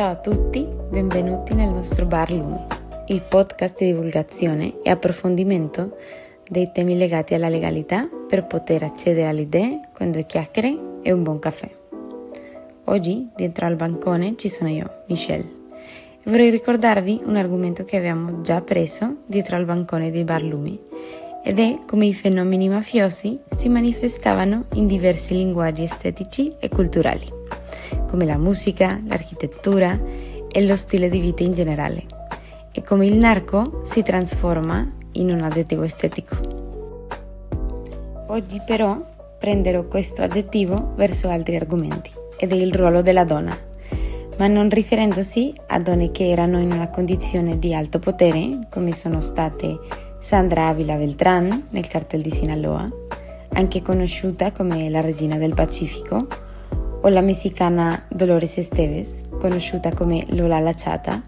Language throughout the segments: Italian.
Ciao a tutti, benvenuti nel nostro Bar Lumi, il podcast di divulgazione e approfondimento dei temi legati alla legalità per poter accedere alle idee con due chiacchiere e un buon caffè. Oggi, dentro al bancone, ci sono io, Michelle, e vorrei ricordarvi un argomento che abbiamo già preso dietro al bancone di Bar Lumi ed è come i fenomeni mafiosi si manifestavano in diversi linguaggi estetici e culturali, come la musica, l'architettura e lo stile di vita in generale, e come il narco si trasforma in un aggettivo estetico. Oggi però prenderò questo aggettivo verso altri argomenti ed è il ruolo della donna, ma non riferendosi a donne che erano in una condizione di alto potere, come sono state Sandra Avila Beltrán nel cartel di Sinaloa, anche conosciuta come la regina del Pacifico, o la messicana Dolores Esteves, conosciuta come Lola La Chata,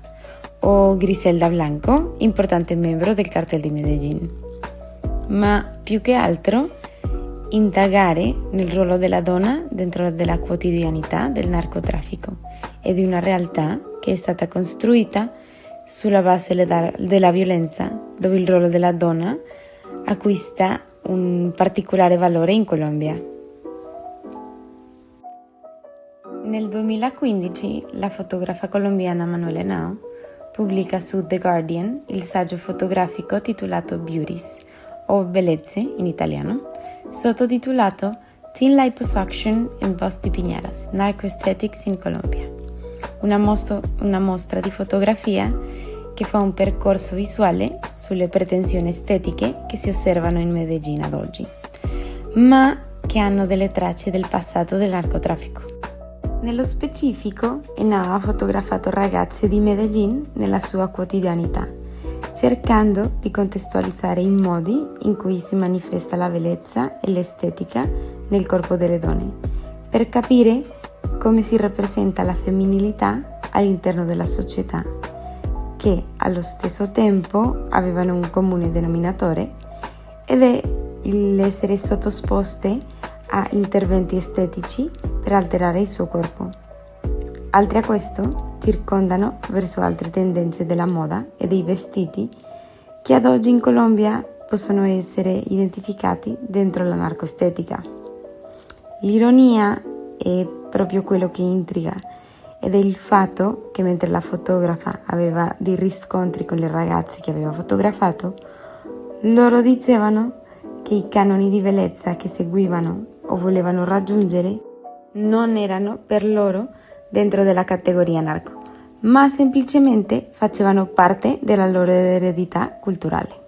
o Griselda Blanco, importante membro del cartel di Medellin. Ma più che altro indagare nel ruolo della donna dentro della quotidianità del narcotraffico e di una realtà che è stata costruita sulla base della violenza, dove il ruolo della donna acquista un particolare valore in Colombia. Nel 2015 la fotografa colombiana Manuela Nao pubblica su The Guardian il saggio fotografico titolato Beauties o Bellezze in italiano, sottotitolato Teen Liposuction and Bust di Piñeras, Narco Aesthetics in Colombia una, mostro, una mostra di fotografia che fa un percorso visuale sulle pretensioni estetiche che si osservano in Medellin ad oggi, ma che hanno delle tracce del passato del narcotraffico. Nello specifico, Enao ha fotografato ragazze di Medellin nella sua quotidianità, cercando di contestualizzare i modi in cui si manifesta la bellezza e l'estetica nel corpo delle donne, per capire come si rappresenta la femminilità all'interno della società, che allo stesso tempo avevano un comune denominatore ed è l'essere sottoposte a interventi estetici per alterare il suo corpo. Altri a questo circondano verso altre tendenze della moda e dei vestiti che ad oggi in Colombia possono essere identificati dentro la narcoestetica. L'ironia è proprio quello che intriga ed è il fatto che mentre la fotografa aveva dei riscontri con le ragazze che aveva fotografato, loro dicevano che i canoni di bellezza che seguivano o volevano raggiungere non erano per loro dentro della categoria narco, ma semplicemente facevano parte della loro eredità culturale.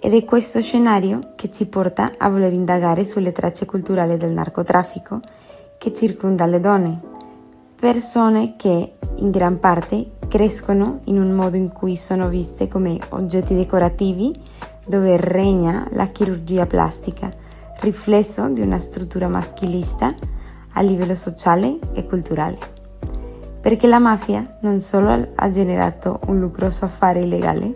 Ed è questo scenario che ci porta a voler indagare sulle tracce culturali del narcotraffico che circonda le donne, persone che in gran parte crescono in un modo in cui sono viste come oggetti decorativi dove regna la chirurgia plastica, riflesso di una struttura maschilista a livello sociale e culturale. Perché la mafia non solo ha generato un lucroso affare illegale,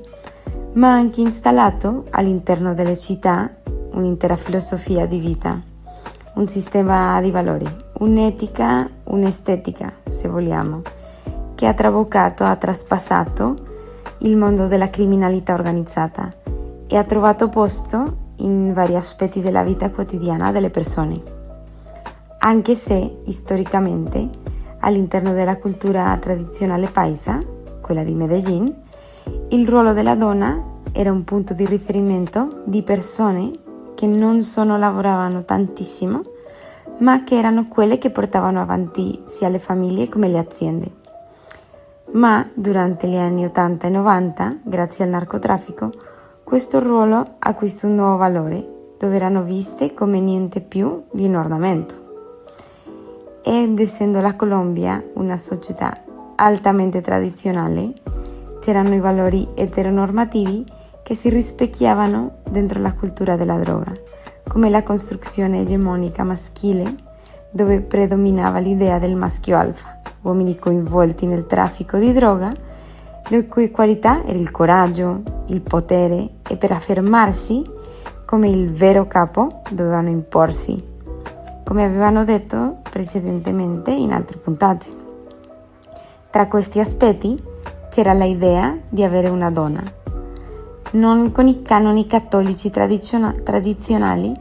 ma ha anche installato all'interno delle città un'intera filosofia di vita, un sistema di valori, un'etica, un'estetica, se vogliamo, che ha traboccato, ha traspassato il mondo della criminalità organizzata e ha trovato posto in vari aspetti della vita quotidiana delle persone. Anche se storicamente all'interno della cultura tradizionale paisa, quella di Medellin, il ruolo della donna era un punto di riferimento di persone che non solo lavoravano tantissimo, ma che erano quelle che portavano avanti sia le famiglie come le aziende. Ma durante gli anni 80 e 90, grazie al narcotraffico, questo ruolo acquista un nuovo valore, dove erano viste come niente più di un ornamento. Ed essendo la Colombia una società altamente tradizionale, c'erano i valori eteronormativi che si rispecchiavano dentro la cultura della droga come la costruzione egemonica maschile, dove predominava l'idea del maschio alfa, uomini coinvolti nel traffico di droga, le cui qualità era il coraggio, il potere e per affermarsi come il vero capo dovevano imporsi, come avevano detto precedentemente in altre puntate. Tra questi aspetti c'era l'idea di avere una donna, non con i canoni cattolici tradiziona- tradizionali,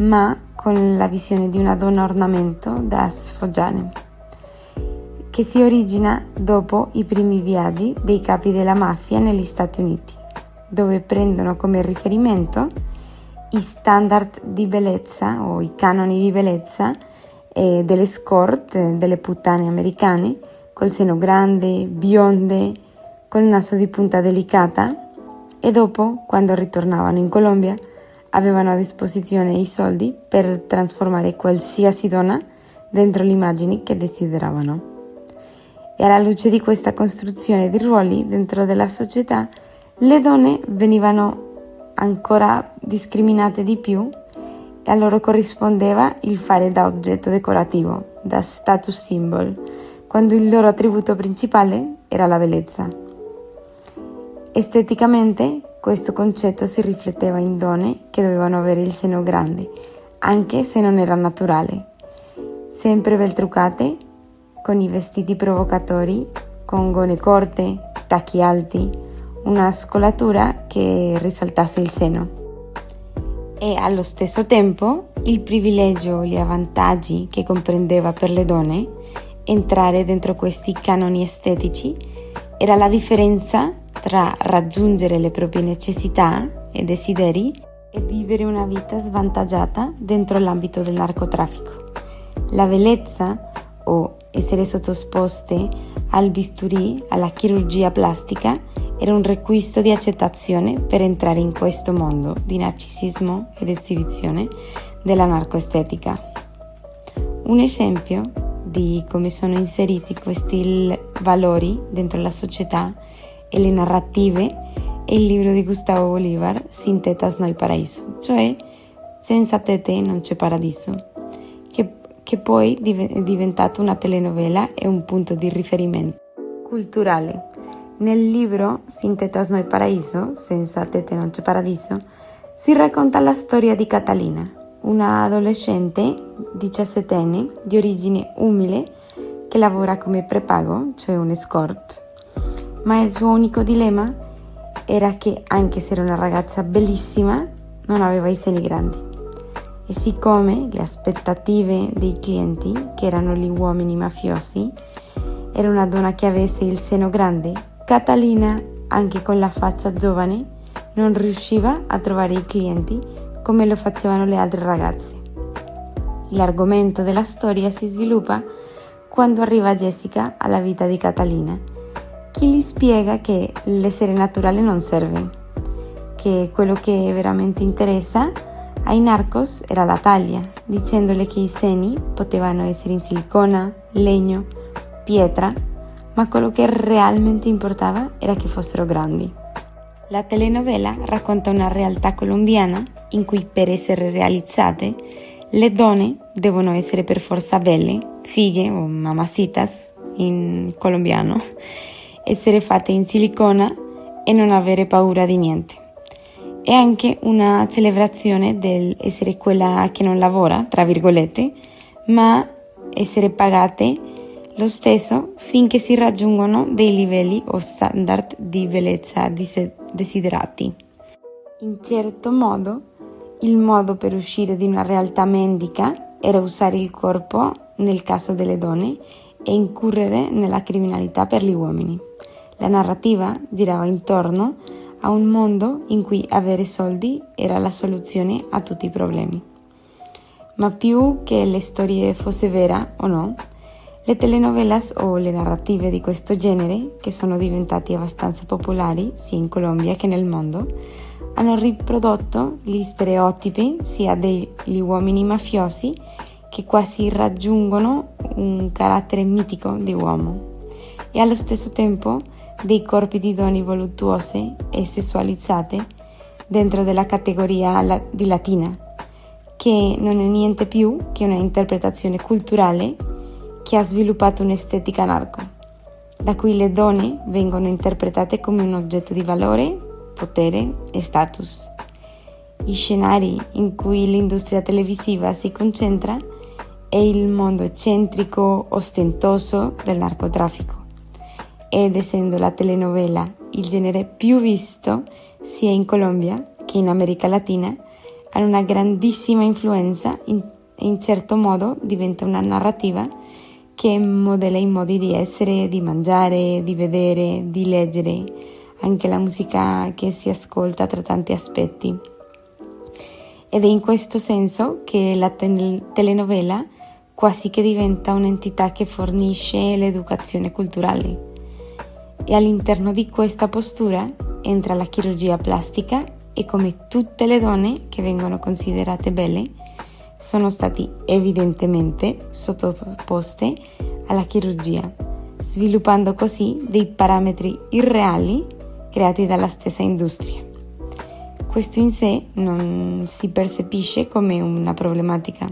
ma con la visione di una donna ornamento da sfoggiare, che si origina dopo i primi viaggi dei capi della mafia negli Stati Uniti, dove prendono come riferimento i standard di bellezza o i canoni di bellezza eh, delle escort, eh, delle puttane americane, col seno grande, bionde, con il naso di punta delicata e dopo, quando ritornavano in Colombia, avevano a disposizione i soldi per trasformare qualsiasi donna dentro le immagini che desideravano. E alla luce di questa costruzione di ruoli dentro della società, le donne venivano ancora discriminate di più e a loro corrispondeva il fare da oggetto decorativo, da status symbol, quando il loro attributo principale era la bellezza. Esteticamente questo concetto si rifletteva in donne che dovevano avere il seno grande, anche se non era naturale, sempre ben truccate, con i vestiti provocatori, con gone corte, tacchi alti, una scolatura che risaltasse il seno. E allo stesso tempo il privilegio e gli vantaggi che comprendeva per le donne entrare dentro questi canoni estetici era la differenza tra raggiungere le proprie necessità e desideri e vivere una vita svantaggiata dentro l'ambito del narcotraffico. La bellezza o essere sottoposte al bisturi, alla chirurgia plastica, era un requisito di accettazione per entrare in questo mondo di narcisismo ed esibizione della narcoestetica. Un esempio di come sono inseriti questi valori dentro la società e le narrative è il libro di Gustavo Bolivar, Sin tetas no hay paraíso, cioè Senza tete non c'è paradiso, che, che poi è diventato una telenovela e un punto di riferimento culturale nel libro Sin tetas no hay paraíso, Senza tete non c'è paradiso, si racconta la storia di Catalina, una adolescente diciassettenne di origine umile che lavora come prepago, cioè un escort. Ma il suo unico dilemma era che, anche se era una ragazza bellissima, non aveva i seni grandi. E siccome le aspettative dei clienti, che erano gli uomini mafiosi, era una donna che avesse il seno grande, Catalina, anche con la faccia giovane, non riusciva a trovare i clienti come lo facevano le altre ragazze. L'argomento della storia si sviluppa quando arriva Jessica alla vita di Catalina, che gli spiega che l'essere naturale non serve, che quello che veramente interessa ai narcos era la taglia, dicendole che i seni potevano essere in silicona, legno, pietra ma quello che realmente importava era che fossero grandi. La telenovela racconta una realtà colombiana in cui per essere realizzate le donne devono essere per forza belle, fighe o mamacitas in colombiano, essere fatte in silicona e non avere paura di niente. È anche una celebrazione dell'essere quella che non lavora, tra virgolette, ma essere pagate lo stesso finché si raggiungono dei livelli o standard di bellezza desiderati. In certo modo, il modo per uscire di una realtà mendica era usare il corpo nel caso delle donne e incorrere nella criminalità per gli uomini. La narrativa girava intorno a un mondo in cui avere soldi era la soluzione a tutti i problemi. Ma più che le storie fosse vera o no, le telenovelas o le narrative di questo genere, che sono diventati abbastanza popolari sia in Colombia che nel mondo, hanno riprodotto gli stereotipi sia degli uomini mafiosi che quasi raggiungono un carattere mitico di uomo e allo stesso tempo dei corpi di donne voluttuose e sessualizzate dentro della categoria di latina, che non è niente più che una interpretazione culturale che ha sviluppato un'estetica narco, da cui le donne vengono interpretate come un oggetto di valore, potere e status. I scenari in cui l'industria televisiva si concentra è il mondo eccentrico, ostentoso del narcotraffico. ed essendo la telenovela il genere più visto sia in Colombia che in America Latina, hanno una grandissima influenza e in certo modo diventa una narrativa che modella i modi di essere, di mangiare, di vedere, di leggere, anche la musica che si ascolta tra tanti aspetti. Ed è in questo senso che la telenovela quasi che diventa un'entità che fornisce l'educazione culturale. E all'interno di questa postura entra la chirurgia plastica e come tutte le donne che vengono considerate belle, sono stati evidentemente sottoposte alla chirurgia, sviluppando così dei parametri irreali creati dalla stessa industria. Questo in sé non si percepisce come una problematica,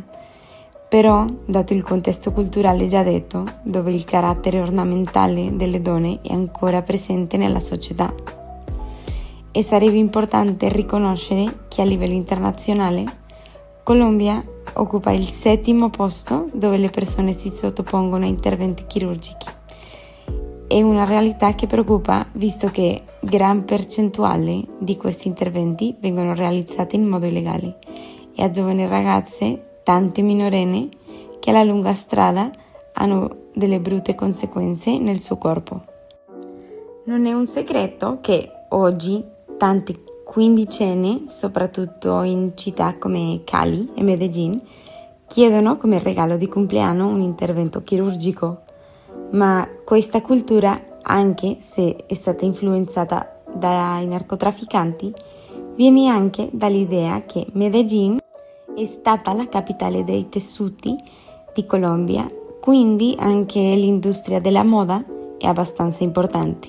però, dato il contesto culturale già detto, dove il carattere ornamentale delle donne è ancora presente nella società, e sarebbe importante riconoscere che a livello internazionale Colombia occupa il settimo posto dove le persone si sottopongono a interventi chirurgici. È una realtà che preoccupa visto che gran percentuale di questi interventi vengono realizzati in modo illegale e a giovani ragazze, tante minorenni, che alla lunga strada hanno delle brutte conseguenze nel suo corpo. Non è un segreto che oggi tanti quindicenni, soprattutto in città come Cali e Medellin, chiedono come regalo di compleanno un intervento chirurgico. Ma questa cultura, anche se è stata influenzata dai narcotrafficanti, viene anche dall'idea che Medellin è stata la capitale dei tessuti di Colombia, quindi anche l'industria della moda è abbastanza importante.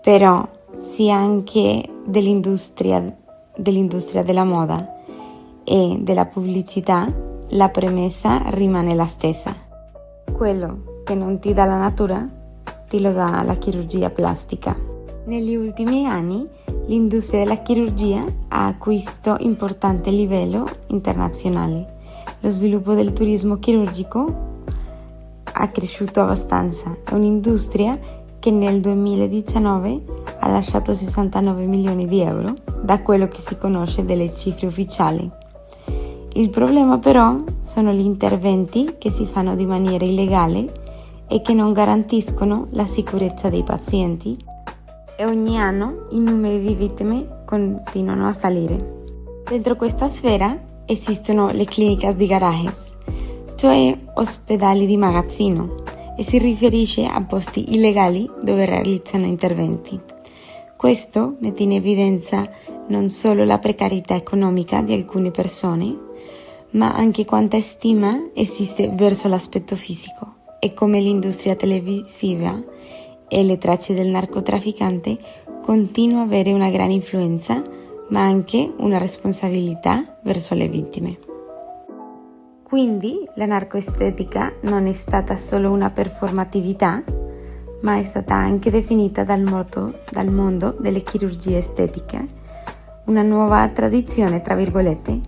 Però sia anche dell'industria, dell'industria della moda e della pubblicità, la premessa rimane la stessa. Quello che non ti dà la natura, ti lo dà la chirurgia plastica. Negli ultimi anni l'industria della chirurgia ha acquisto importante livello internazionale. Lo sviluppo del turismo chirurgico ha cresciuto abbastanza. È un'industria che nel 2019 ha lasciato 69 milioni di euro, da quello che si conosce delle cifre ufficiali. Il problema però sono gli interventi che si fanno di maniera illegale e che non garantiscono la sicurezza dei pazienti e ogni anno i numeri di vittime continuano a salire. Dentro questa sfera esistono le cliniche di garages, cioè ospedali di magazzino, e si riferisce a posti illegali dove realizzano interventi. Questo mette in evidenza non solo la precarietà economica di alcune persone, ma anche quanta stima esiste verso l'aspetto fisico e come l'industria televisiva e le tracce del narcotrafficante continua a avere una grande influenza, ma anche una responsabilità verso le vittime. Quindi la narcoestetica non è stata solo una performatività, ma è stata anche definita dal mondo, dal mondo delle chirurgie estetiche, una nuova tradizione, tra virgolette,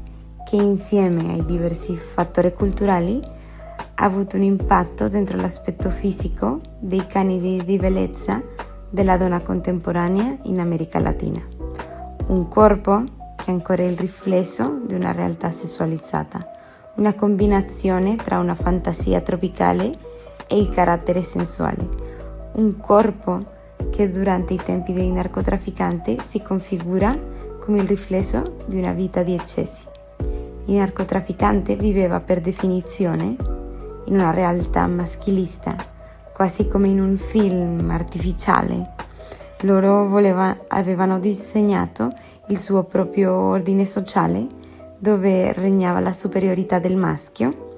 che insieme ai diversi fattori culturali ha avuto un impatto dentro l'aspetto fisico dei canidi di bellezza della donna contemporanea in America Latina. Un corpo che ancora è il riflesso di una realtà sessualizzata una combinazione tra una fantasia tropicale e il carattere sensuale, un corpo che durante i tempi dei narcotrafficanti si configura come il riflesso di una vita di eccessi. Il narcotrafficante viveva per definizione in una realtà maschilista, quasi come in un film artificiale. Loro voleva, avevano disegnato il suo proprio ordine sociale dove regnava la superiorità del maschio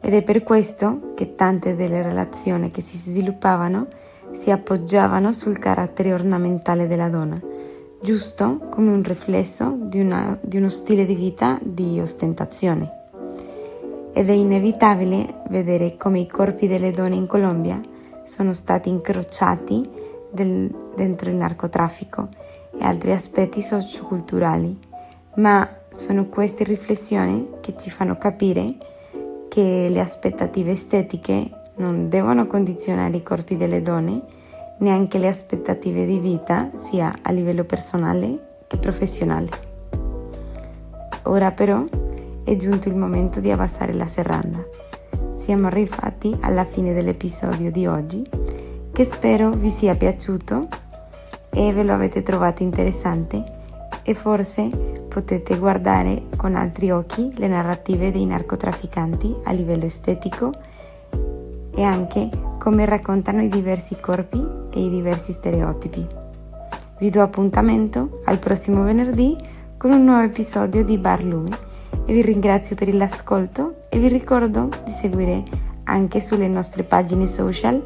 ed è per questo che tante delle relazioni che si sviluppavano si appoggiavano sul carattere ornamentale della donna, giusto come un riflesso di, una, di uno stile di vita di ostentazione. Ed è inevitabile vedere come i corpi delle donne in Colombia sono stati incrociati del, dentro il narcotraffico e altri aspetti socioculturali, ma sono queste riflessioni che ci fanno capire che le aspettative estetiche non devono condizionare i corpi delle donne neanche le aspettative di vita, sia a livello personale che professionale. Ora però è giunto il momento di abbassare la serranda. Siamo arrivati alla fine dell'episodio di oggi, che spero vi sia piaciuto e ve lo avete trovato interessante e forse potete guardare con altri occhi le narrative dei narcotrafficanti a livello estetico e anche come raccontano i diversi corpi e i diversi stereotipi. Vi do appuntamento al prossimo venerdì con un nuovo episodio di Bar Lumi e vi ringrazio per l'ascolto e vi ricordo di seguire anche sulle nostre pagine social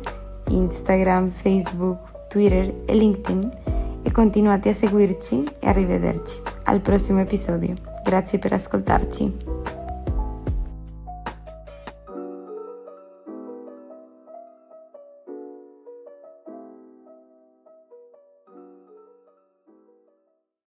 Instagram, Facebook, Twitter e LinkedIn e continuate a seguirci e a rivederci al prossimo episodio. Grazie per ascoltarci.